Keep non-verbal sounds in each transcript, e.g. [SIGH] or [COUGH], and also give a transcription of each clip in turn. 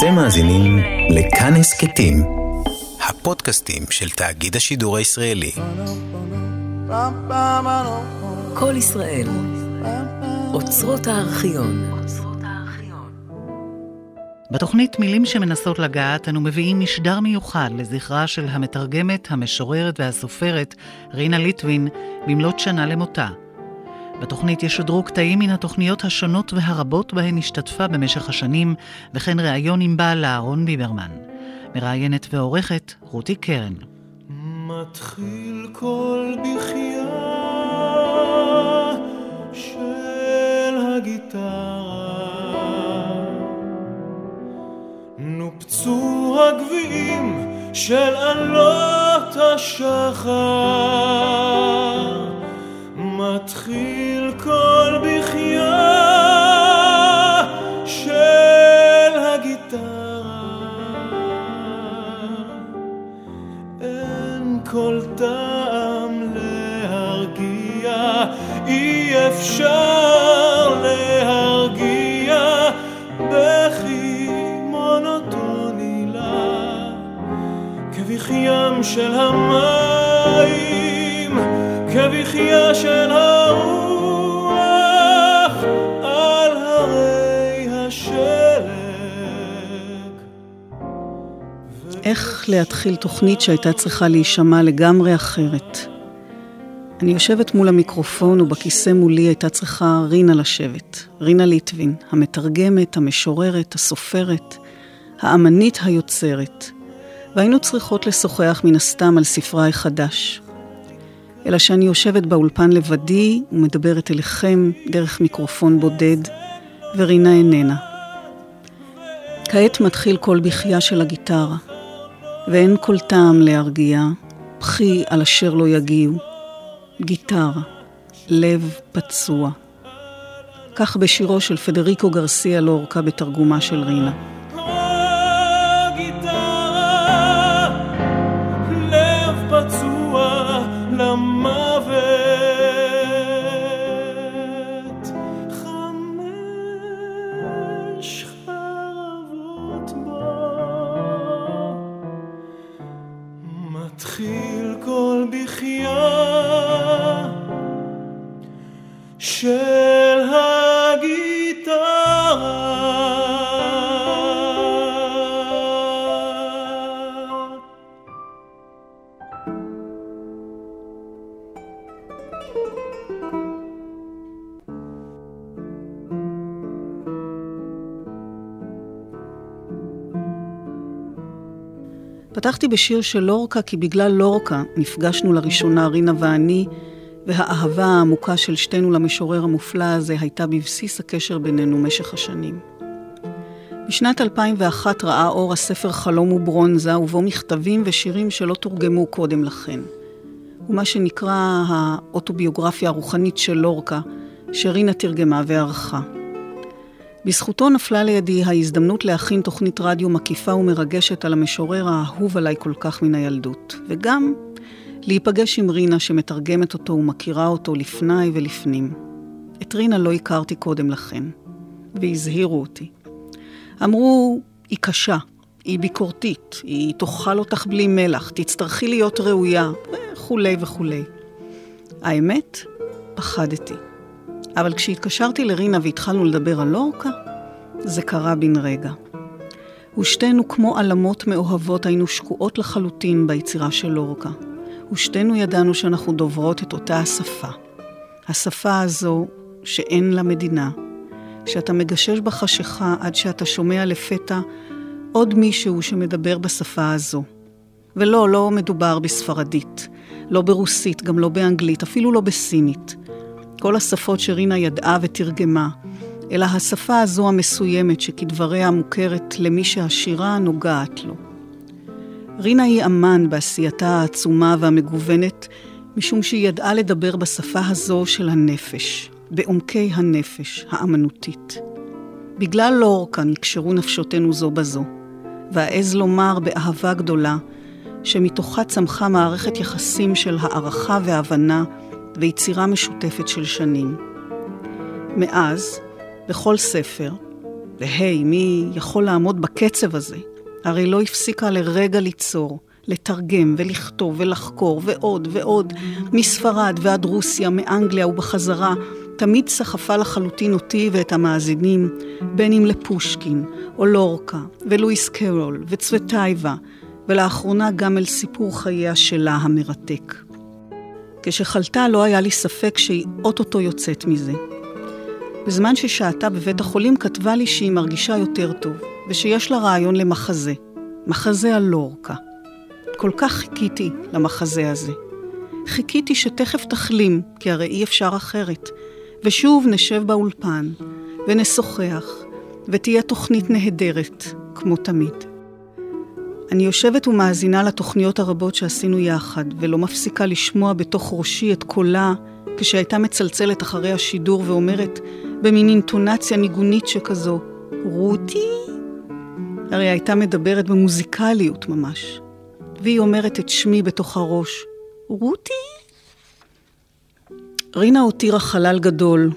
אתם מאזינים לכאן הסכתים, הפודקאסטים של תאגיד השידור הישראלי. כל ישראל, אוצרות הארכיון. בתוכנית מילים שמנסות לגעת, אנו מביאים משדר מיוחד לזכרה של המתרגמת, המשוררת והסופרת רינה ליטווין במלאת שנה למותה. בתוכנית ישודרו קטעים מן התוכניות השונות והרבות בהן השתתפה במשך השנים, וכן ראיון עם בעלה רון ביברמן. מראיינת ועורכת רותי קרן. מתחיל כל בחייה של הגיטרה נופצו הגביעים של עלות השחר מתחיל כל בחייה של הגיטרה. אין כל טעם להרגיע אי אפשר להרגיע בכי מונוטוני לה. כבכיים של המים איך להתחיל תוכנית שהייתה צריכה להישמע לגמרי אחרת? אני יושבת מול המיקרופון ובכיסא מולי הייתה צריכה רינה לשבת. רינה ליטבין, המתרגמת, המשוררת, הסופרת, האמנית היוצרת. והיינו צריכות לשוחח מן הסתם על ספרה החדש. אלא שאני יושבת באולפן לבדי ומדברת אליכם דרך מיקרופון בודד, ורינה איננה. כעת מתחיל קול בחייה של הגיטרה, ואין כל טעם להרגיע, בכי על אשר לא יגיעו. גיטרה, לב פצוע. כך בשירו של פדריקו גרסיה לורקה בתרגומה של רינה. פתחתי בשיר של לורקה, כי בגלל לורקה נפגשנו לראשונה רינה ואני, והאהבה העמוקה של שתינו למשורר המופלא הזה הייתה בבסיס הקשר בינינו משך השנים. בשנת 2001 ראה אור הספר חלום וברונזה, ובו מכתבים ושירים שלא תורגמו קודם לכן. ומה שנקרא האוטוביוגרפיה הרוחנית של לורקה, שרינה תרגמה וערכה. בזכותו נפלה לידי ההזדמנות להכין תוכנית רדיו מקיפה ומרגשת על המשורר האהוב עליי כל כך מן הילדות, וגם להיפגש עם רינה שמתרגמת אותו ומכירה אותו לפני ולפנים. את רינה לא הכרתי קודם לכן, והזהירו אותי. אמרו, היא קשה, היא ביקורתית, היא תאכל אותך בלי מלח, תצטרכי להיות ראויה, וכולי וכולי. האמת, פחדתי. אבל כשהתקשרתי לרינה והתחלנו לדבר על לורקה, זה קרה בן רגע. ושתינו כמו עלמות מאוהבות היינו שקועות לחלוטין ביצירה של לורקה. ושתינו ידענו שאנחנו דוברות את אותה השפה. השפה הזו שאין לה מדינה, שאתה מגשש בחשיכה עד שאתה שומע לפתע עוד מישהו שמדבר בשפה הזו. ולא, לא מדובר בספרדית, לא ברוסית, גם לא באנגלית, אפילו לא בסינית. כל השפות שרינה ידעה ותרגמה, אלא השפה הזו המסוימת שכדבריה מוכרת למי שהשירה נוגעת לו. רינה היא אמן בעשייתה העצומה והמגוונת, משום שהיא ידעה לדבר בשפה הזו של הנפש, בעומקי הנפש האמנותית. בגלל לאורקה נקשרו נפשותינו זו בזו, ואעז לומר באהבה גדולה, שמתוכה צמחה מערכת יחסים של הערכה והבנה ויצירה משותפת של שנים. מאז, בכל ספר, והי, מי יכול לעמוד בקצב הזה? הרי לא הפסיקה לרגע ליצור, לתרגם ולכתוב ולחקור ועוד ועוד, מספרד ועד רוסיה, מאנגליה ובחזרה, תמיד סחפה לחלוטין אותי ואת המאזינים, בין אם לפושקין, או לורקה, ולואיס קרול, וצווטייבה, ולאחרונה גם אל סיפור חייה שלה המרתק. כשחלתה לא היה לי ספק שהיא אוטוטו יוצאת מזה. בזמן ששהתה בבית החולים כתבה לי שהיא מרגישה יותר טוב, ושיש לה רעיון למחזה, מחזה על לורקה. כל כך חיכיתי למחזה הזה. חיכיתי שתכף תחלים, כי הרי אי אפשר אחרת. ושוב נשב באולפן, ונשוחח, ותהיה תוכנית נהדרת, כמו תמיד. אני יושבת ומאזינה לתוכניות הרבות שעשינו יחד, ולא מפסיקה לשמוע בתוך ראשי את קולה כשהייתה מצלצלת אחרי השידור ואומרת, במין אינטונציה ניגונית שכזו, רותי? הרי הייתה מדברת במוזיקליות ממש. והיא אומרת את שמי בתוך הראש, רותי? רינה הותירה חלל גדול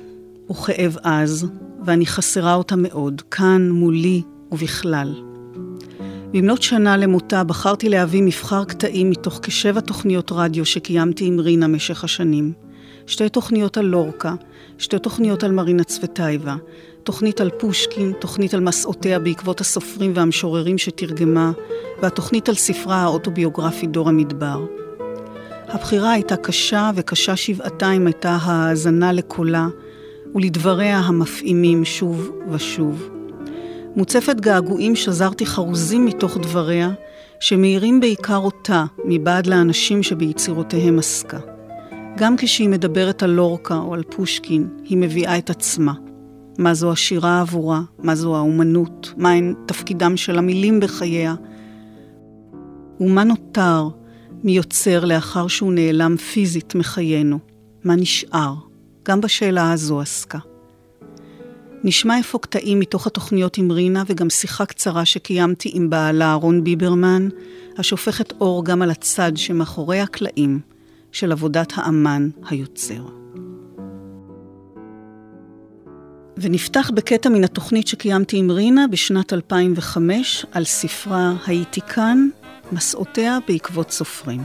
וכאב עז, ואני חסרה אותה מאוד, כאן, מולי ובכלל. במלאת שנה למותה בחרתי להביא מבחר קטעים מתוך כשבע תוכניות רדיו שקיימתי עם רינה משך השנים. שתי תוכניות על לורקה, שתי תוכניות על מרינה צוותייבה, תוכנית על פושקין, תוכנית על מסעותיה בעקבות הסופרים והמשוררים שתרגמה, והתוכנית על ספרה האוטוביוגרפי דור המדבר. הבחירה הייתה קשה, וקשה שבעתיים הייתה ההאזנה לקולה ולדבריה המפעימים שוב ושוב. מוצפת געגועים שזרתי חרוזים מתוך דבריה, שמאירים בעיקר אותה, מבעד לאנשים שביצירותיהם עסקה. גם כשהיא מדברת על לורקה או על פושקין, היא מביאה את עצמה. מה זו השירה עבורה, מה זו האומנות, מהן תפקידם של המילים בחייה, ומה נותר מיוצר לאחר שהוא נעלם פיזית מחיינו? מה נשאר? גם בשאלה הזו עסקה. נשמע אפוא קטעים מתוך התוכניות עם רינה וגם שיחה קצרה שקיימתי עם בעלה אהרון ביברמן, השופכת אור גם על הצד שמאחורי הקלעים של עבודת האמן היוצר. ונפתח בקטע מן התוכנית שקיימתי עם רינה בשנת 2005 על ספרה "הייתי כאן, מסעותיה בעקבות סופרים".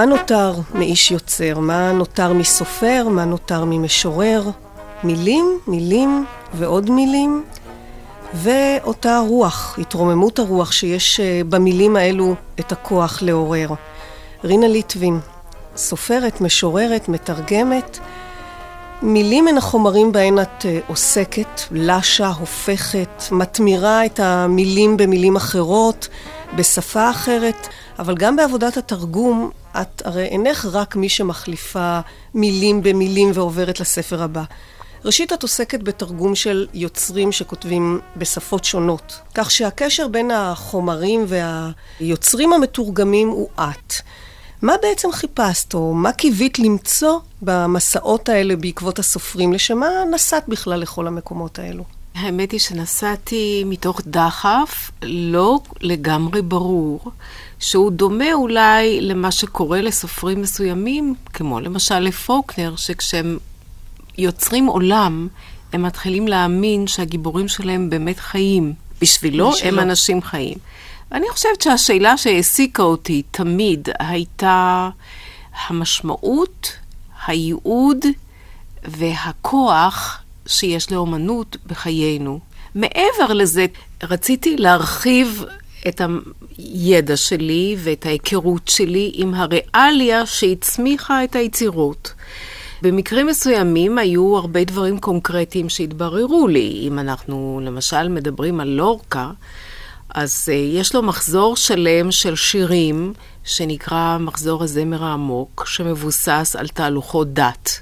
מה נותר מאיש יוצר? מה נותר מסופר? מה נותר ממשורר? מילים, מילים ועוד מילים, ואותה רוח, התרוממות הרוח שיש אה, במילים האלו את הכוח לעורר. רינה ליטבין, סופרת, משוררת, מתרגמת. מילים הן החומרים בהן את אה, עוסקת, לשה, הופכת, מתמירה את המילים במילים אחרות, בשפה אחרת, אבל גם בעבודת התרגום את הרי אינך רק מי שמחליפה מילים במילים ועוברת לספר הבא. ראשית, את עוסקת בתרגום של יוצרים שכותבים בשפות שונות, כך שהקשר בין החומרים והיוצרים המתורגמים הוא את. מה בעצם חיפשת, או מה קיווית למצוא במסעות האלה בעקבות הסופרים? לשם מה נסעת בכלל לכל המקומות האלו? האמת היא שנסעתי מתוך דחף לא לגמרי ברור, שהוא דומה אולי למה שקורה לסופרים מסוימים, כמו למשל לפוקנר, שכשהם יוצרים עולם, הם מתחילים להאמין שהגיבורים שלהם באמת חיים. בשבילו הם אנשים חיים. אני חושבת שהשאלה שהעסיקה אותי תמיד הייתה המשמעות, הייעוד והכוח שיש לאומנות בחיינו. מעבר לזה, רציתי להרחיב את הידע שלי ואת ההיכרות שלי עם הריאליה שהצמיחה את היצירות. במקרים מסוימים היו הרבה דברים קונקרטיים שהתבררו לי. אם אנחנו למשל מדברים על לורקה, אז uh, יש לו מחזור שלם של שירים, שנקרא מחזור הזמר העמוק, שמבוסס על תהלוכות דת.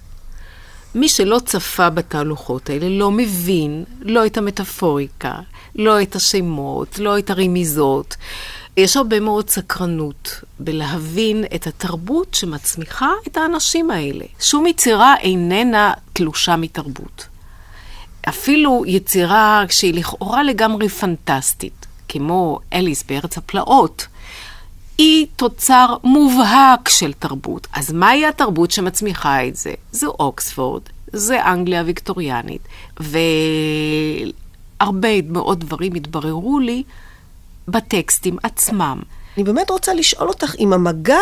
מי שלא צפה בתהלוכות האלה לא מבין לא את המטאפוריקה, לא את השמות, לא את הרמיזות. יש הרבה מאוד סקרנות בלהבין את התרבות שמצמיחה את האנשים האלה. שום יצירה איננה תלושה מתרבות. אפילו יצירה שהיא לכאורה לגמרי פנטסטית, כמו אליס בארץ הפלאות, היא תוצר מובהק של תרבות. אז מהי התרבות שמצמיחה את זה? זו אוקספורד, זה אנגליה הוויקטוריאנית, והרבה מאוד דברים התבררו לי בטקסטים עצמם. אני באמת רוצה לשאול אותך אם המגע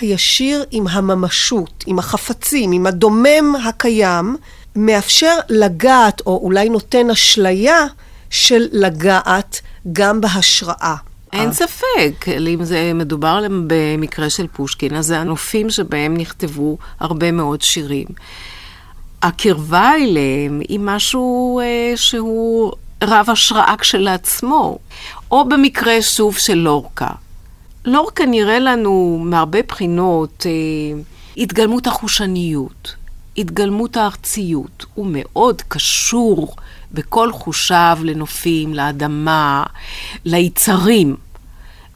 הישיר עם הממשות, עם החפצים, עם הדומם הקיים, מאפשר לגעת, או אולי נותן אשליה של לגעת גם בהשראה. אין ספק, אם זה מדובר במקרה של פושקין, אז זה הנופים שבהם נכתבו הרבה מאוד שירים. הקרבה אליהם היא משהו אה, שהוא רב השראה כשלעצמו, או במקרה שוב של לורקה. לורקה נראה לנו מהרבה בחינות אה, התגלמות החושניות, התגלמות הארציות. הוא מאוד קשור בכל חושיו לנופים, לאדמה, ליצרים.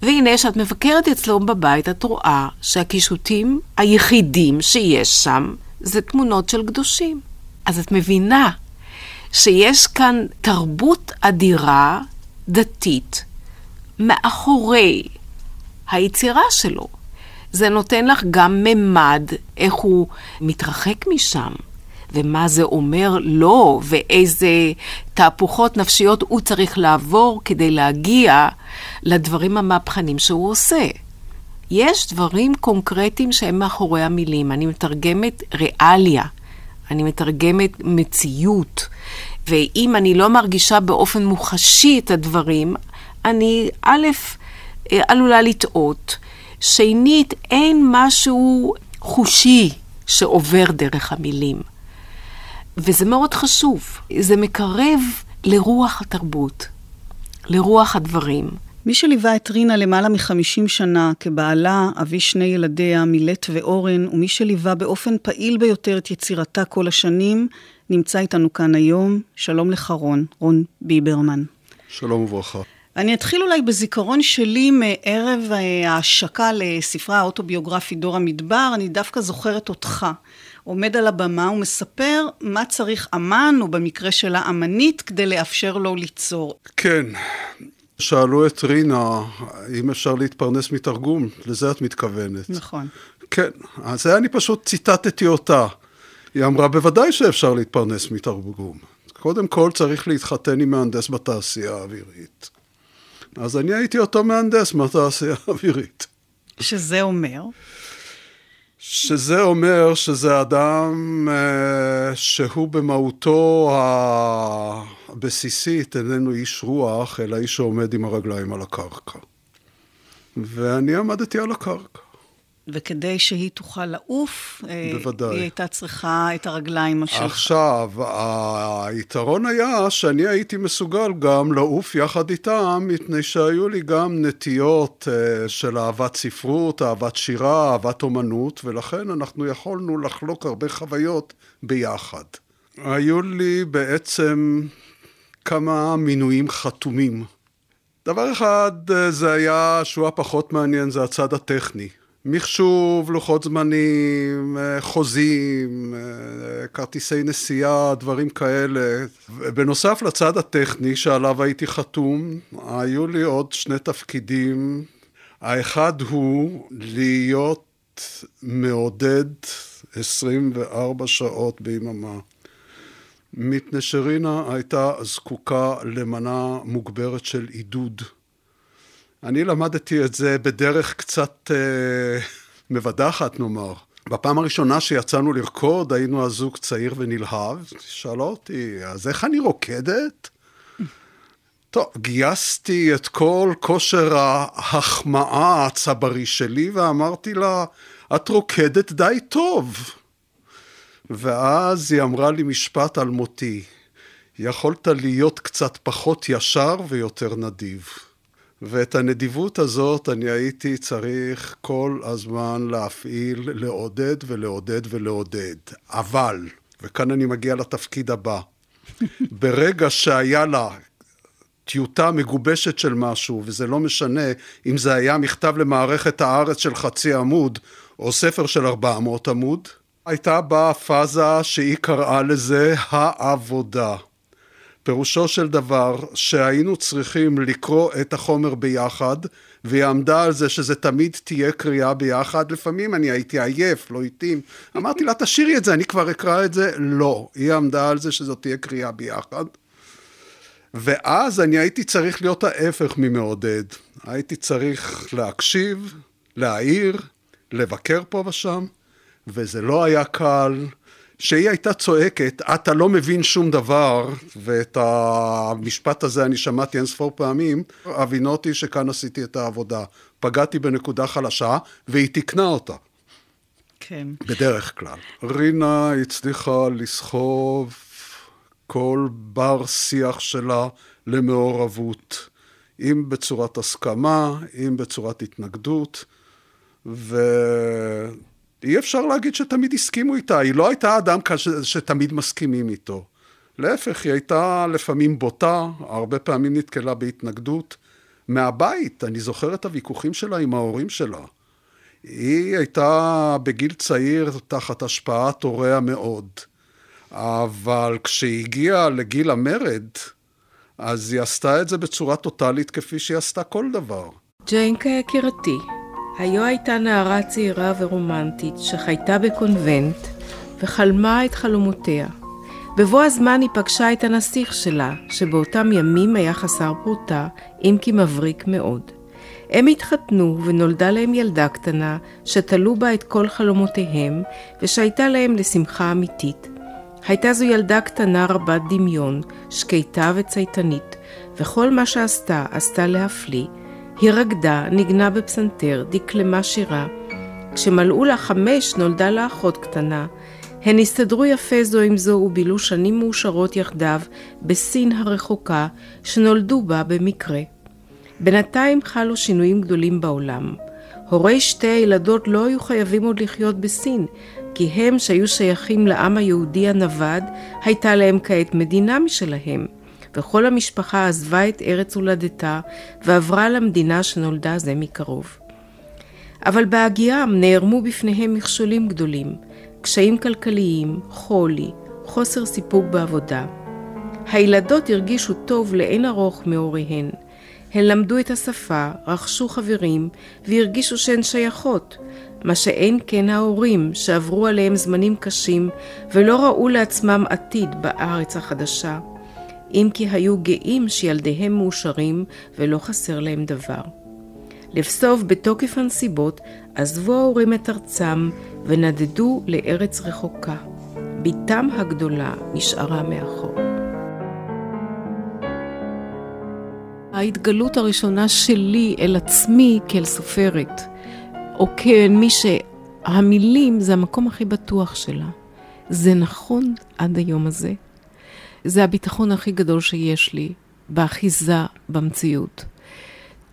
והנה, כשאת מבקרת אצלו בבית, את רואה שהקישוטים היחידים שיש שם זה תמונות של קדושים. אז את מבינה שיש כאן תרבות אדירה, דתית, מאחורי היצירה שלו. זה נותן לך גם ממד איך הוא מתרחק משם, ומה זה אומר לו, ואיזה תהפוכות נפשיות הוא צריך לעבור כדי להגיע לדברים המהפכנים שהוא עושה. יש דברים קונקרטיים שהם מאחורי המילים. אני מתרגמת ריאליה, אני מתרגמת מציאות, ואם אני לא מרגישה באופן מוחשי את הדברים, אני א', עלולה לטעות. שנית, אין משהו חושי שעובר דרך המילים. וזה מאוד חשוב. זה מקרב לרוח התרבות, לרוח הדברים. מי שליווה את רינה למעלה מחמישים שנה כבעלה, אבי שני ילדיה, מילט ואורן, ומי שליווה באופן פעיל ביותר את יצירתה כל השנים, נמצא איתנו כאן היום. שלום לך, רון, רון ביברמן. שלום וברכה. אני אתחיל אולי בזיכרון שלי מערב אה, ההשקה לספרה האוטוביוגרפית דור המדבר, אני דווקא זוכרת אותך. עומד על הבמה ומספר מה צריך אמן, או במקרה שלה אמנית, כדי לאפשר לו ליצור. כן, שאלו את רינה אם אפשר להתפרנס מתרגום, לזה את מתכוונת. נכון. כן, אז זה אני פשוט ציטטתי אותה. היא אמרה, בוודאי שאפשר להתפרנס מתרגום. קודם כל צריך להתחתן עם מהנדס בתעשייה האווירית. אז אני הייתי אותו מהנדס מהתעשייה האווירית. שזה אומר? שזה אומר שזה אדם אה, שהוא במהותו הבסיסית איננו איש רוח, אלא איש שעומד עם הרגליים על הקרקע. ואני עמדתי על הקרקע. וכדי שהיא תוכל לעוף, אה, בוודאי. היא הייתה צריכה את הרגליים שלך. עכשיו, היתרון היה שאני הייתי מסוגל גם לעוף יחד איתם, מפני שהיו לי גם נטיות אה, של אהבת ספרות, אהבת שירה, אהבת אומנות, ולכן אנחנו יכולנו לחלוק הרבה חוויות ביחד. היו לי בעצם כמה מינויים חתומים. דבר אחד אה, זה היה, שהוא הפחות מעניין, זה הצד הטכני. מחשוב, לוחות זמנים, אה, חוזים, אה, כרטיסי נסיעה, דברים כאלה. בנוסף לצד הטכני שעליו הייתי חתום, היו לי עוד שני תפקידים. האחד הוא להיות מעודד 24 שעות ביממה. מפני שרינה הייתה זקוקה למנה מוגברת של עידוד. אני למדתי את זה בדרך קצת אה, מבדחת, נאמר. בפעם הראשונה שיצאנו לרקוד, היינו הזוג צעיר ונלהב. שאלה אותי, אז איך אני רוקדת? טוב, גייסתי את כל כושר ההחמאה הצברי שלי ואמרתי לה, את רוקדת די טוב. ואז היא אמרה לי משפט על מותי, יכולת להיות קצת פחות ישר ויותר נדיב. ואת הנדיבות הזאת אני הייתי צריך כל הזמן להפעיל, לעודד ולעודד ולעודד. אבל, וכאן אני מגיע לתפקיד הבא, [LAUGHS] ברגע שהיה לה טיוטה מגובשת של משהו, וזה לא משנה אם זה היה מכתב למערכת הארץ של חצי עמוד, או ספר של 400 עמוד, הייתה באה פאזה שהיא קראה לזה העבודה. פירושו של דבר שהיינו צריכים לקרוא את החומר ביחד, והיא עמדה על זה שזה תמיד תהיה קריאה ביחד. לפעמים אני הייתי עייף, לא התאים. אמרתי לה, תשאירי את זה, אני כבר אקרא את זה. לא. היא עמדה על זה שזאת תהיה קריאה ביחד. ואז אני הייתי צריך להיות ההפך ממעודד. הייתי צריך להקשיב, להעיר, לבקר פה ושם, וזה לא היה קל. שהיא הייתה צועקת, אתה לא מבין שום דבר, ואת המשפט הזה אני שמעתי אין ספור פעמים, הבינותי שכאן עשיתי את העבודה. פגעתי בנקודה חלשה, והיא תיקנה אותה. כן. בדרך כלל. רינה הצליחה לסחוב כל בר שיח שלה למעורבות, אם בצורת הסכמה, אם בצורת התנגדות, ו... אי אפשר להגיד שתמיד הסכימו איתה, היא לא הייתה אדם כש, שתמיד מסכימים איתו. להפך, היא הייתה לפעמים בוטה, הרבה פעמים נתקלה בהתנגדות. מהבית, אני זוכר את הוויכוחים שלה עם ההורים שלה. היא הייתה בגיל צעיר תחת השפעת הוריה מאוד, אבל כשהיא הגיעה לגיל המרד, אז היא עשתה את זה בצורה טוטאלית כפי שהיא עשתה כל דבר. ג'יינקה יקירתי, היו הייתה נערה צעירה ורומנטית שחייתה בקונבנט וחלמה את חלומותיה. בבוא הזמן היא פגשה את הנסיך שלה, שבאותם ימים היה חסר פרוטה, אם כי מבריק מאוד. הם התחתנו ונולדה להם ילדה קטנה, שתלו בה את כל חלומותיהם, ושהייתה להם לשמחה אמיתית. הייתה זו ילדה קטנה רבת דמיון, שקטה וצייתנית, וכל מה שעשתה, עשתה להפליא, היא רקדה, ניגנה בפסנתר, דקלמה שירה. כשמלאו לה חמש נולדה לה אחות קטנה. הן הסתדרו יפה זו עם זו ובילו שנים מאושרות יחדיו בסין הרחוקה, שנולדו בה במקרה. בינתיים חלו שינויים גדולים בעולם. הורי שתי הילדות לא היו חייבים עוד לחיות בסין, כי הם שהיו שייכים לעם היהודי הנווד, הייתה להם כעת מדינה משלהם. וכל המשפחה עזבה את ארץ הולדתה ועברה למדינה שנולדה זה מקרוב. אבל בהגיעם נערמו בפניהם מכשולים גדולים, קשיים כלכליים, חולי, חוסר סיפוק בעבודה. הילדות הרגישו טוב לאין ארוך מהוריהן. הן למדו את השפה, רכשו חברים והרגישו שהן שייכות, מה שאין כן ההורים שעברו עליהם זמנים קשים ולא ראו לעצמם עתיד בארץ החדשה. אם כי היו גאים שילדיהם מאושרים ולא חסר להם דבר. לבסוף, בתוקף הנסיבות, עזבו ההורים את ארצם ונדדו לארץ רחוקה. בתם הגדולה נשארה מאחור. ההתגלות הראשונה שלי אל עצמי כאל סופרת, או כמי שהמילים זה המקום הכי בטוח שלה. זה נכון עד היום הזה. זה הביטחון הכי גדול שיש לי באחיזה במציאות.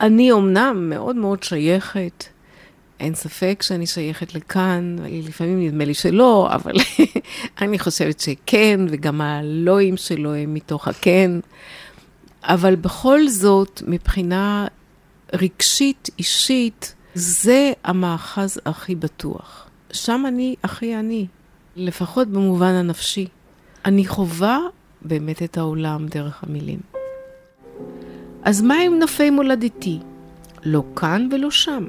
אני אומנם מאוד מאוד שייכת, אין ספק שאני שייכת לכאן, לפעמים נדמה לי שלא, אבל [LAUGHS] אני חושבת שכן, וגם הלואים שלו הם מתוך הכן. אבל בכל זאת, מבחינה רגשית, אישית, זה המאחז הכי בטוח. שם אני הכי אני, לפחות במובן הנפשי. אני חווה באמת את העולם דרך המילים. אז מה עם נופי מולדתי? לא כאן ולא שם.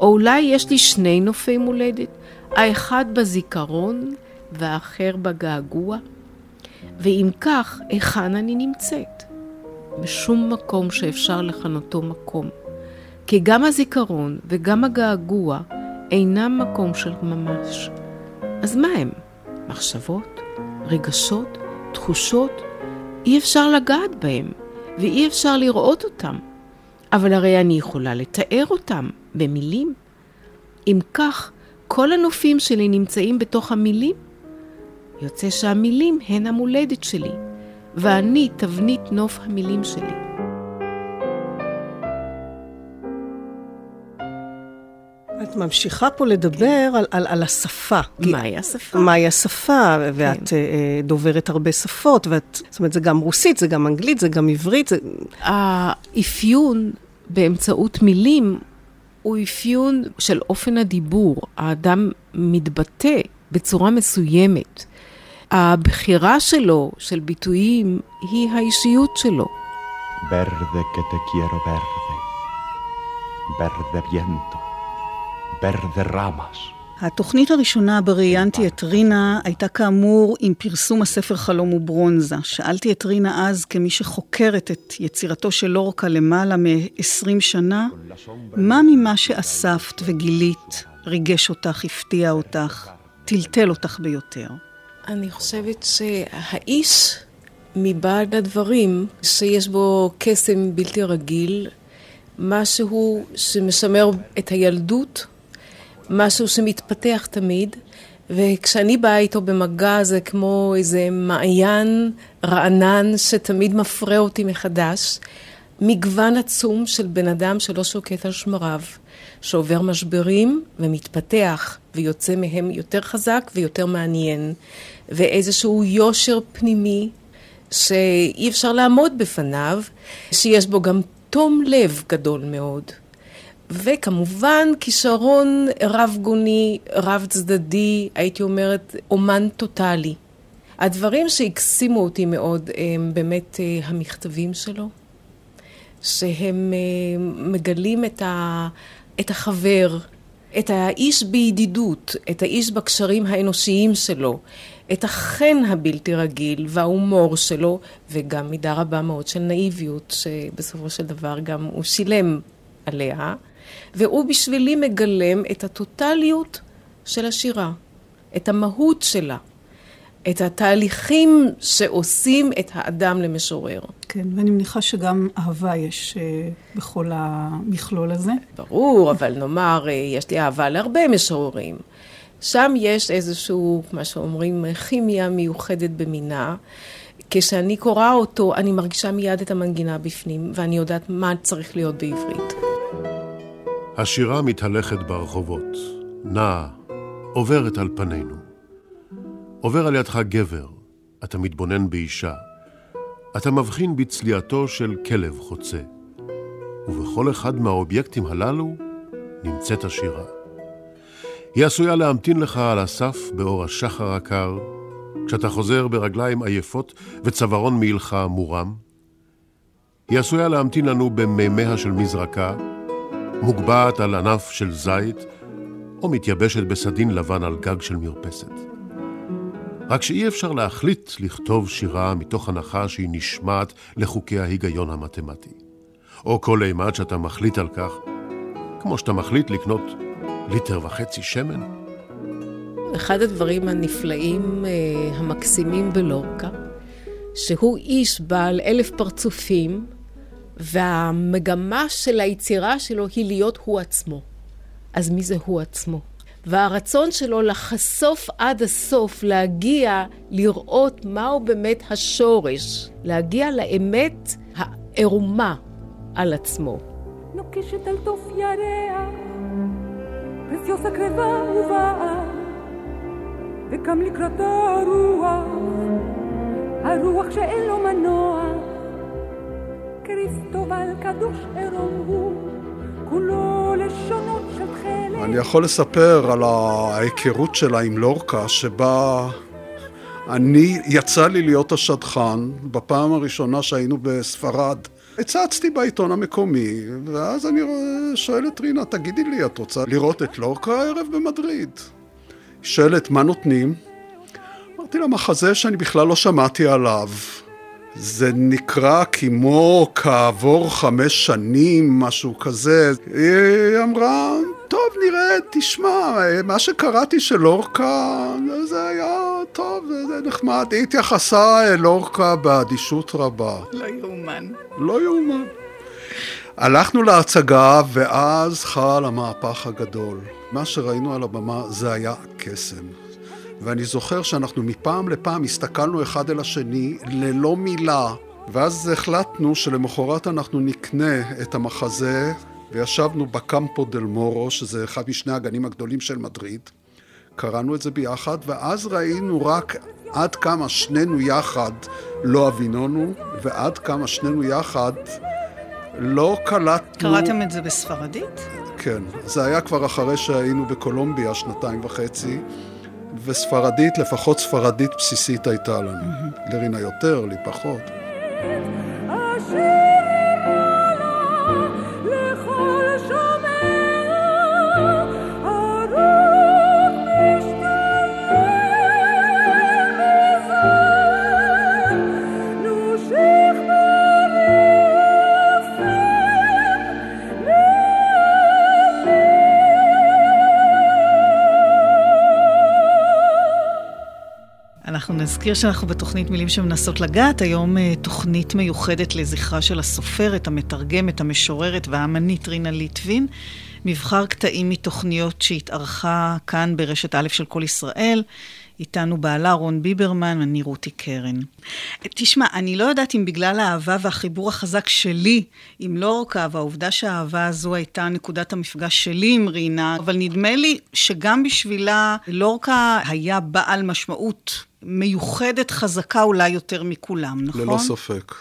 או אולי יש לי שני נופי מולדת, האחד בזיכרון והאחר בגעגוע? ואם כך, היכן אני נמצאת? בשום מקום שאפשר לכנותו מקום. כי גם הזיכרון וגם הגעגוע אינם מקום של ממש. אז מה הם? מחשבות? רגשות? תחושות, אי אפשר לגעת בהם, ואי אפשר לראות אותם. אבל הרי אני יכולה לתאר אותם במילים. אם כך, כל הנופים שלי נמצאים בתוך המילים. יוצא שהמילים הן המולדת שלי, ואני תבנית נוף המילים שלי. את ממשיכה פה לדבר על, על, על השפה. מהי השפה? מהי השפה, ואת כן. uh, דוברת הרבה שפות, ואת, זאת אומרת, זה גם רוסית, זה גם אנגלית, זה גם עברית. זה... האפיון באמצעות מילים הוא אפיון של אופן הדיבור. האדם מתבטא בצורה מסוימת. הבחירה שלו, של ביטויים, היא האישיות שלו. Verde que te quiero verde, verde viento, ramas. התוכנית הראשונה בה ראיינתי את רינה הייתה כאמור עם פרסום הספר חלום וברונזה. שאלתי את רינה אז, כמי שחוקרת את יצירתו של לורקה למעלה מ-20 שנה, מה ממה שאספת וגילית ריגש אותך, הפתיע אותך, טלטל אותך ביותר? אני חושבת שהאיש מבעד הדברים, שיש בו קסם בלתי רגיל, משהו שמשמר את הילדות, משהו שמתפתח תמיד, וכשאני באה איתו במגע זה כמו איזה מעיין רענן שתמיד מפרה אותי מחדש. מגוון עצום של בן אדם שלא שוקט על שמריו, שעובר משברים ומתפתח ויוצא מהם יותר חזק ויותר מעניין, ואיזשהו יושר פנימי שאי אפשר לעמוד בפניו, שיש בו גם תום לב גדול מאוד. וכמובן כישרון רב גוני, רב צדדי, הייתי אומרת אומן טוטאלי. הדברים שהקסימו אותי מאוד הם באמת אה, המכתבים שלו, שהם אה, מגלים את, ה, את החבר, את האיש בידידות, את האיש בקשרים האנושיים שלו, את החן הבלתי רגיל וההומור שלו, וגם מידה רבה מאוד של נאיביות, שבסופו של דבר גם הוא שילם עליה, והוא בשבילי מגלם את הטוטליות של השירה, את המהות שלה. את התהליכים שעושים את האדם למשורר. כן, ואני מניחה שגם אהבה יש uh, בכל המכלול הזה. ברור, אבל נאמר, uh, יש לי אהבה להרבה משוררים. שם יש איזשהו, מה שאומרים, כימיה מיוחדת במינה. כשאני קוראה אותו, אני מרגישה מיד את המנגינה בפנים, ואני יודעת מה צריך להיות בעברית. השירה מתהלכת ברחובות, נעה, עוברת על פנינו. עובר על ידך גבר, אתה מתבונן באישה. אתה מבחין בצליעתו של כלב חוצה. ובכל אחד מהאובייקטים הללו נמצאת השירה. היא עשויה להמתין לך על הסף באור השחר הקר, כשאתה חוזר ברגליים עייפות וצווארון מעילך מורם. היא עשויה להמתין לנו במימיה של מזרקה, מוגבעת על ענף של זית, או מתייבשת בסדין לבן על גג של מרפסת. רק שאי אפשר להחליט לכתוב שירה מתוך הנחה שהיא נשמעת לחוקי ההיגיון המתמטי. או כל אימת שאתה מחליט על כך, כמו שאתה מחליט לקנות ליטר וחצי שמן. אחד הדברים הנפלאים, אה, המקסימים בלורקה, שהוא איש בעל אלף פרצופים, והמגמה של היצירה שלו היא להיות הוא עצמו. אז מי זה הוא עצמו? והרצון שלו לחשוף עד הסוף, להגיע, לראות מהו באמת השורש, להגיע לאמת הערומה על עצמו. נוקשת על תוף ירח, פרסיוסה קרבה ובאה, וקם לקראתה הרוח, הרוח שאין לו מנוע, כריסטובל קדוש עירום הוא, כולו לשונות של תכלת. אני יכול לספר על ההיכרות שלה עם לורקה, שבה אני, יצא לי להיות השדכן בפעם הראשונה שהיינו בספרד. הצצתי בעיתון המקומי, ואז אני שואל את רינה, תגידי לי, את רוצה לראות את לורקה הערב במדריד? שואלת, מה נותנים? אמרתי לה, מחזה שאני בכלל לא שמעתי עליו. זה נקרא כמו כעבור חמש שנים, משהו כזה. היא אמרה, טוב, נראה, תשמע, מה שקראתי של לורקה, זה היה טוב, זה נחמד. היא התייחסה אל לורקה באדישות רבה. לא יאומן. לא יאומן. הלכנו להצגה, ואז חל המהפך הגדול. מה שראינו על הבמה זה היה קסם. ואני זוכר שאנחנו מפעם לפעם הסתכלנו אחד אל השני ללא מילה, ואז החלטנו שלמחרת אנחנו נקנה את המחזה, וישבנו בקמפו דל מורו, שזה אחד משני הגנים הגדולים של מדריד. קראנו את זה ביחד, ואז ראינו רק עד כמה שנינו יחד לא אבינונו, ועד כמה שנינו יחד לא קלטנו... קראתם את זה בספרדית? כן. זה היה כבר אחרי שהיינו בקולומביה שנתיים וחצי. וספרדית, לפחות ספרדית בסיסית הייתה לנו. לרינה יותר, לי פחות. נזכיר שאנחנו בתוכנית מילים שמנסות לגעת, היום אה, תוכנית מיוחדת לזכרה של הסופרת, המתרגמת, המשוררת והאמנית רינה ליטבין. מבחר קטעים מתוכניות שהתארכה כאן ברשת א' של כל ישראל. איתנו בעלה רון ביברמן, אני רותי קרן. תשמע, אני לא יודעת אם בגלל האהבה והחיבור החזק שלי עם לורקה, והעובדה שהאהבה הזו הייתה נקודת המפגש שלי עם רינה, אבל נדמה לי שגם בשבילה לורקה היה בעל משמעות מיוחדת, חזקה אולי יותר מכולם, נכון? ללא ספק,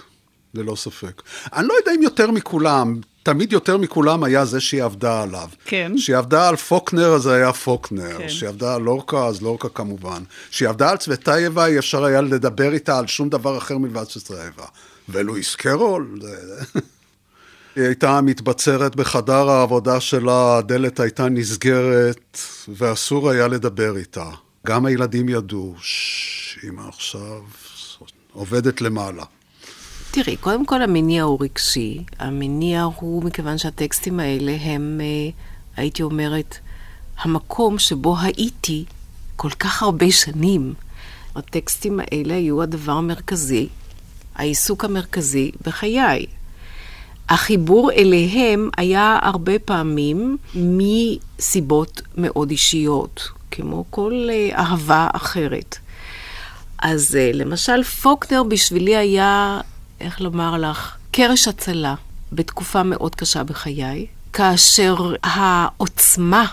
ללא ספק. אני לא יודע אם יותר מכולם, תמיד יותר מכולם היה זה שהיא עבדה עליו. כן. כשהיא עבדה על פוקנר, אז זה היה פוקנר. כן. כשהיא עבדה על לורקה, אז לורקה כמובן. כשהיא עבדה על צוותאייבה, אי אפשר היה לדבר איתה על שום דבר אחר מלבד צוותאייבה. ולואיס קרול. [LAUGHS] היא הייתה מתבצרת בחדר העבודה שלה, הדלת הייתה נסגרת, ואסור היה לדבר איתה. גם הילדים ידעו, שאמא עכשיו עובדת למעלה. תראי, קודם כל המניע הוא רגשי. המניע הוא מכיוון שהטקסטים האלה הם, אה, הייתי אומרת, המקום שבו הייתי כל כך הרבה שנים. הטקסטים האלה היו הדבר המרכזי, העיסוק המרכזי בחיי. החיבור אליהם היה הרבה פעמים מסיבות מאוד אישיות, כמו כל אה, אהבה אחרת. אז אה, למשל, פוקנר בשבילי היה, איך לומר לך, קרש הצלה בתקופה מאוד קשה בחיי, כאשר העוצמה,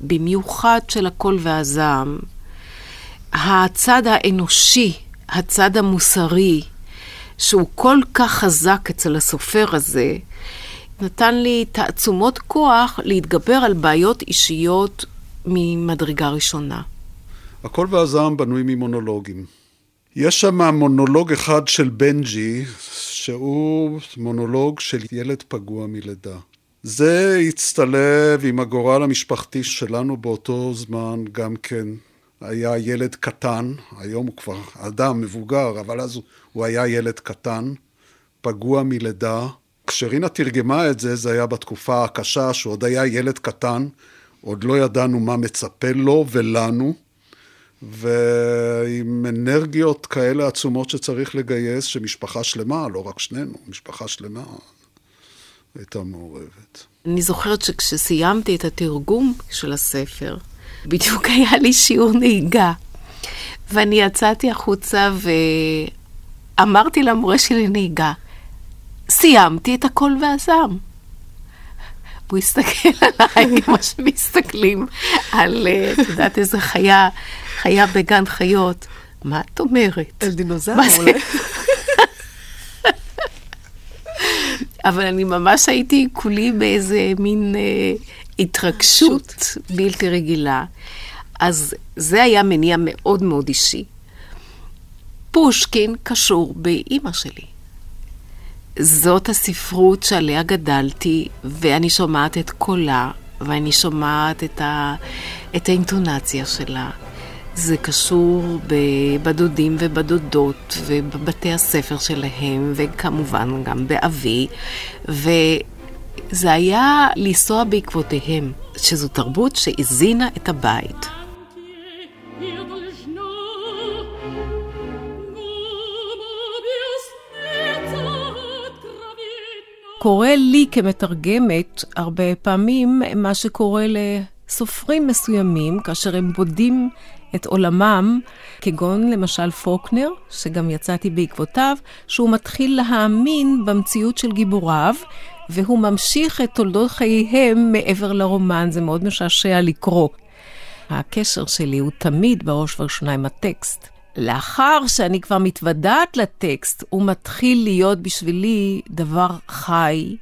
במיוחד של הקול והזעם, הצד האנושי, הצד המוסרי, שהוא כל כך חזק אצל הסופר הזה, נתן לי תעצומות כוח להתגבר על בעיות אישיות ממדרגה ראשונה. הקול והזעם בנוי ממונולוגים. יש שם מונולוג אחד של בנג'י, שהוא מונולוג של ילד פגוע מלידה. זה הצטלב עם הגורל המשפחתי שלנו באותו זמן גם כן. היה ילד קטן, היום הוא כבר אדם מבוגר, אבל אז הוא היה ילד קטן, פגוע מלידה. כשרינה תרגמה את זה, זה היה בתקופה הקשה, שהוא עוד היה ילד קטן, עוד לא ידענו מה מצפה לו ולנו, ועם אנרגיות כאלה עצומות שצריך לגייס, שמשפחה שלמה, לא רק שנינו, משפחה שלמה הייתה מעורבת. אני זוכרת שכשסיימתי את התרגום של הספר, בדיוק [LAUGHS] היה לי שיעור נהיגה, ואני יצאתי החוצה ואמרתי למורה שלי לנהיגה, סיימתי את הקול והזעם. והוא הסתכל עליי [LAUGHS] כמו שמסתכלים על, אה, את יודעת, איזה חיה, חיה בגן חיות. מה את אומרת? על דינוזאור? אולי. אבל אני ממש הייתי כולי באיזה מין אה, התרגשות בלתי רגילה. אז זה היה מניע מאוד מאוד אישי. פושקין קשור באימא שלי. זאת הספרות שעליה גדלתי, ואני שומעת את קולה, ואני שומעת את, ה, את האינטונציה שלה. זה קשור בדודים ובדודות ובבתי הספר שלהם, וכמובן גם באבי, וזה היה לנסוע בעקבותיהם, שזו תרבות שהזינה את הבית. קורה לי כמתרגמת הרבה פעמים מה שקורה לסופרים מסוימים, כאשר הם בודים את עולמם, כגון למשל פוקנר, שגם יצאתי בעקבותיו, שהוא מתחיל להאמין במציאות של גיבוריו, והוא ממשיך את תולדות חייהם מעבר לרומן, זה מאוד משעשע לקרוא. הקשר שלי הוא תמיד בראש ובראשונה עם הטקסט. לאחר שאני כבר מתוודעת לטקסט, הוא מתחיל להיות בשבילי דבר חי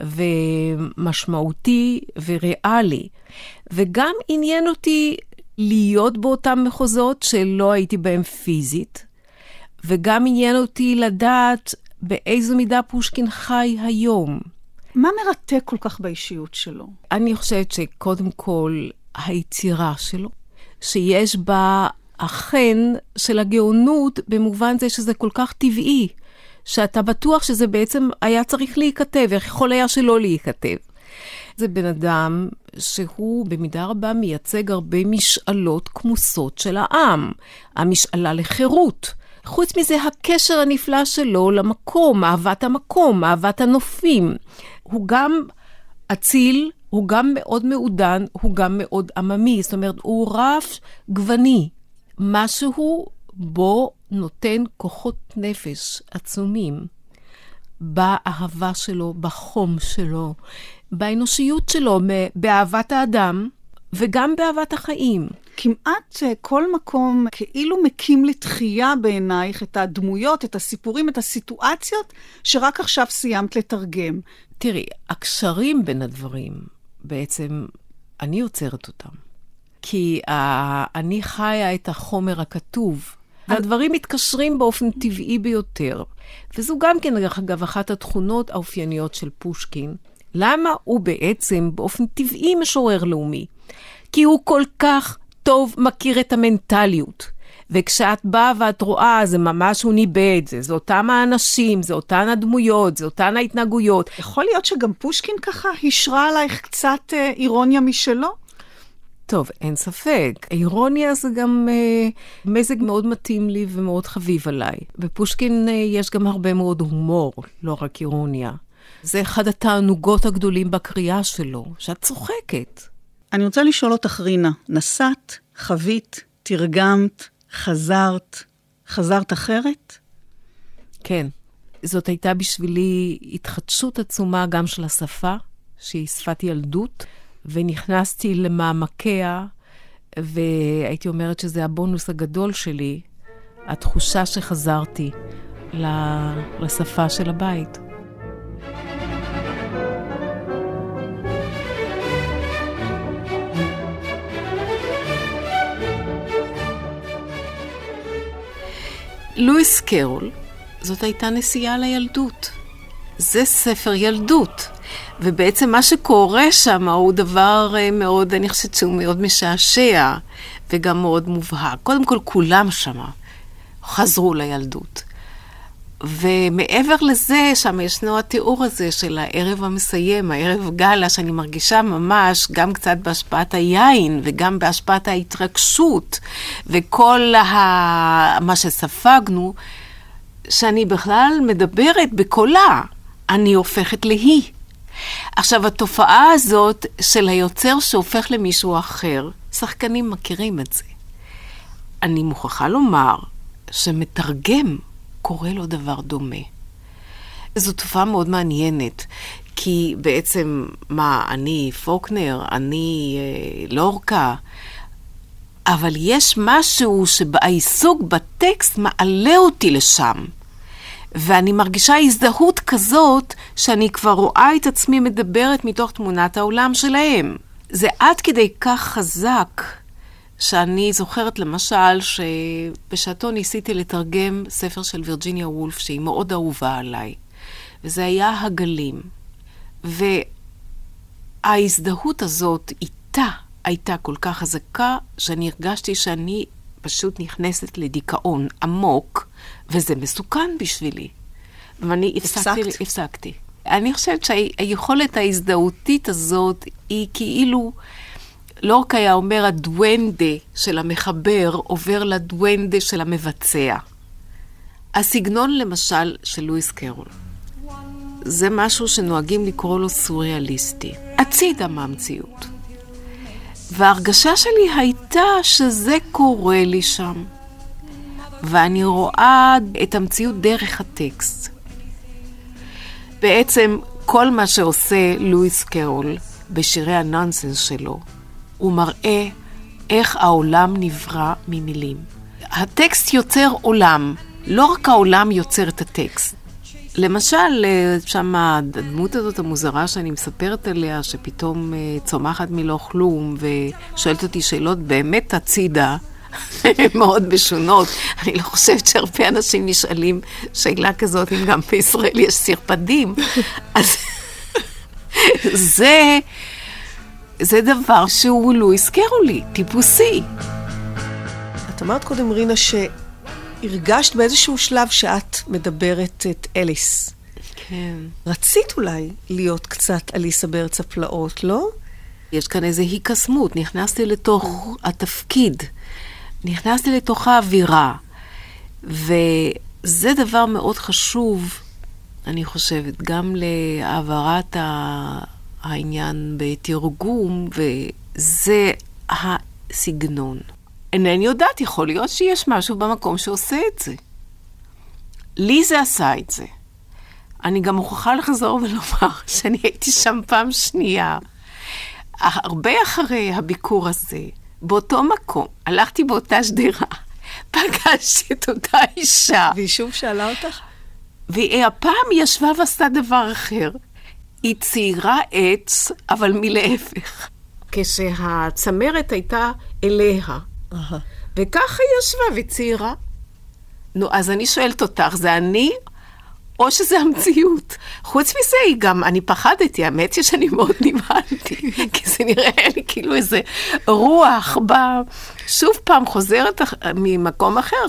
ומשמעותי וריאלי. וגם עניין אותי להיות באותם מחוזות שלא הייתי בהם פיזית, וגם עניין אותי לדעת באיזו מידה פושקין חי היום. מה מרתק כל כך באישיות שלו? אני חושבת שקודם כל היצירה שלו, שיש בה החן של הגאונות במובן זה שזה כל כך טבעי, שאתה בטוח שזה בעצם היה צריך להיכתב, איך יכול היה שלא להיכתב. זה בן אדם שהוא במידה רבה מייצג הרבה משאלות כמוסות של העם, המשאלה לחירות. חוץ מזה, הקשר הנפלא שלו למקום, אהבת המקום, אהבת הנופים. הוא גם אציל, הוא גם מאוד מעודן, הוא גם מאוד עממי. זאת אומרת, הוא רף גווני. משהו בו נותן כוחות נפש עצומים. באהבה שלו, בחום שלו, באנושיות שלו, באהבת האדם וגם באהבת החיים. כמעט כל מקום כאילו מקים לתחייה בעינייך את הדמויות, את הסיפורים, את הסיטואציות שרק עכשיו סיימת לתרגם. תראי, הקשרים בין הדברים, בעצם אני יוצרת אותם. כי uh, אני חיה את החומר הכתוב, והדברים מתקשרים באופן טבעי ביותר. וזו גם כן, דרך אגב, אחת התכונות האופייניות של פושקין. למה הוא בעצם באופן טבעי משורר לאומי? כי הוא כל כך טוב מכיר את המנטליות. וכשאת באה ואת רואה, זה ממש הוא ניבא את זה, זה אותם האנשים, זה אותן הדמויות, זה אותן ההתנהגויות. יכול להיות שגם פושקין ככה השרה עלייך קצת אה, אירוניה משלו? טוב, אין ספק. אירוניה זה גם אה, מזג מאוד מתאים לי ומאוד חביב עליי. בפושקין אה, יש גם הרבה מאוד הומור, לא רק אירוניה. זה אחד התענוגות הגדולים בקריאה שלו, שאת צוחקת. אני רוצה לשאול אותך, רינה, נסעת, חווית, תרגמת, חזרת, חזרת אחרת? כן. זאת הייתה בשבילי התחדשות עצומה גם של השפה, שהיא שפת ילדות, ונכנסתי למעמקיה, והייתי אומרת שזה הבונוס הגדול שלי, התחושה שחזרתי לשפה של הבית. לואיס קרול, זאת הייתה נסיעה לילדות. זה ספר ילדות. ובעצם מה שקורה שם הוא דבר אה, מאוד, אני חושבת שהוא מאוד משעשע וגם מאוד מובהק. קודם כל, כולם שם חזרו לילדות. ומעבר לזה, שם ישנו התיאור הזה של הערב המסיים, הערב גאלה, שאני מרגישה ממש גם קצת בהשפעת היין וגם בהשפעת ההתרגשות וכל ה... מה שספגנו, שאני בכלל מדברת בקולה, אני הופכת להיא. עכשיו, התופעה הזאת של היוצר שהופך למישהו אחר, שחקנים מכירים את זה. אני מוכרחה לומר שמתרגם קורה לו דבר דומה. זו תופעה מאוד מעניינת, כי בעצם, מה, אני פוקנר, אני אה, לורקה, אבל יש משהו שהעיסוק בטקסט מעלה אותי לשם. ואני מרגישה הזדהות כזאת, שאני כבר רואה את עצמי מדברת מתוך תמונת העולם שלהם. זה עד כדי כך חזק, שאני זוכרת למשל שבשעתו ניסיתי לתרגם ספר של וירג'יניה וולף, שהיא מאוד אהובה עליי, וזה היה הגלים. וההזדהות הזאת איתה הייתה כל כך חזקה, שאני הרגשתי שאני פשוט נכנסת לדיכאון עמוק, וזה מסוכן בשבילי. ואני הפסקתי, הפסקתי. אני חושבת שהיכולת ההזדהותית הזאת היא כאילו, לורק היה אומר, הדואנדה של המחבר עובר לדואנדה של המבצע. הסגנון, למשל, של לואיס קרול, זה משהו שנוהגים לקרוא לו סוריאליסטי. הצידה מהמציאות. וההרגשה שלי הייתה שזה קורה לי שם. ואני רואה את המציאות דרך הטקסט. בעצם כל מה שעושה לואיס קרול בשירי הנונסנס שלו, הוא מראה איך העולם נברא ממילים. הטקסט יוצר עולם, לא רק העולם יוצר את הטקסט. למשל, אה, שם הדמות הזאת המוזרה שאני מספרת עליה, שפתאום אה, צומחת מלא כלום ושואלת אותי שאלות באמת הצידה, [LAUGHS] מאוד משונות. אני לא חושבת שהרבה אנשים נשאלים שאלה כזאת, אם גם בישראל יש סרפדים. [LAUGHS] אז זה, זה דבר שהוא, לו הזכירו לי, טיפוסי. את אמרת קודם, רינה, שהרגשת באיזשהו שלב שאת מדברת את אליס. כן. רצית אולי להיות קצת אליסה בארץ הפלאות, לא? יש כאן איזו היקסמות, נכנסתי לתוך התפקיד, נכנסתי לתוך האווירה, וזה דבר מאוד חשוב, אני חושבת, גם להעברת העניין בתרגום, וזה הסגנון. אינני יודעת, יכול להיות שיש משהו במקום שעושה את זה. לי זה עשה את זה. אני גם מוכרחה לחזור ולומר [LAUGHS] שאני הייתי שם פעם שנייה. הרבה אחרי הביקור הזה, באותו מקום, הלכתי באותה שדרה, [LAUGHS] פגשתי את אותה אישה. והיא שוב שאלה אותך? והיא הפעם ישבה ועשתה דבר אחר. היא ציירה עץ, אבל מלהפך. כשהצמרת הייתה אליה. וככה היא ישבה וציירה. נו, אז אני שואלת אותך, זה אני או שזה המציאות. חוץ מזה, היא גם, אני פחדתי, האמת היא שאני מאוד נבהלתי, [LAUGHS] כי זה נראה לי כאילו איזה רוח בא, שוב פעם חוזרת ממקום אחר,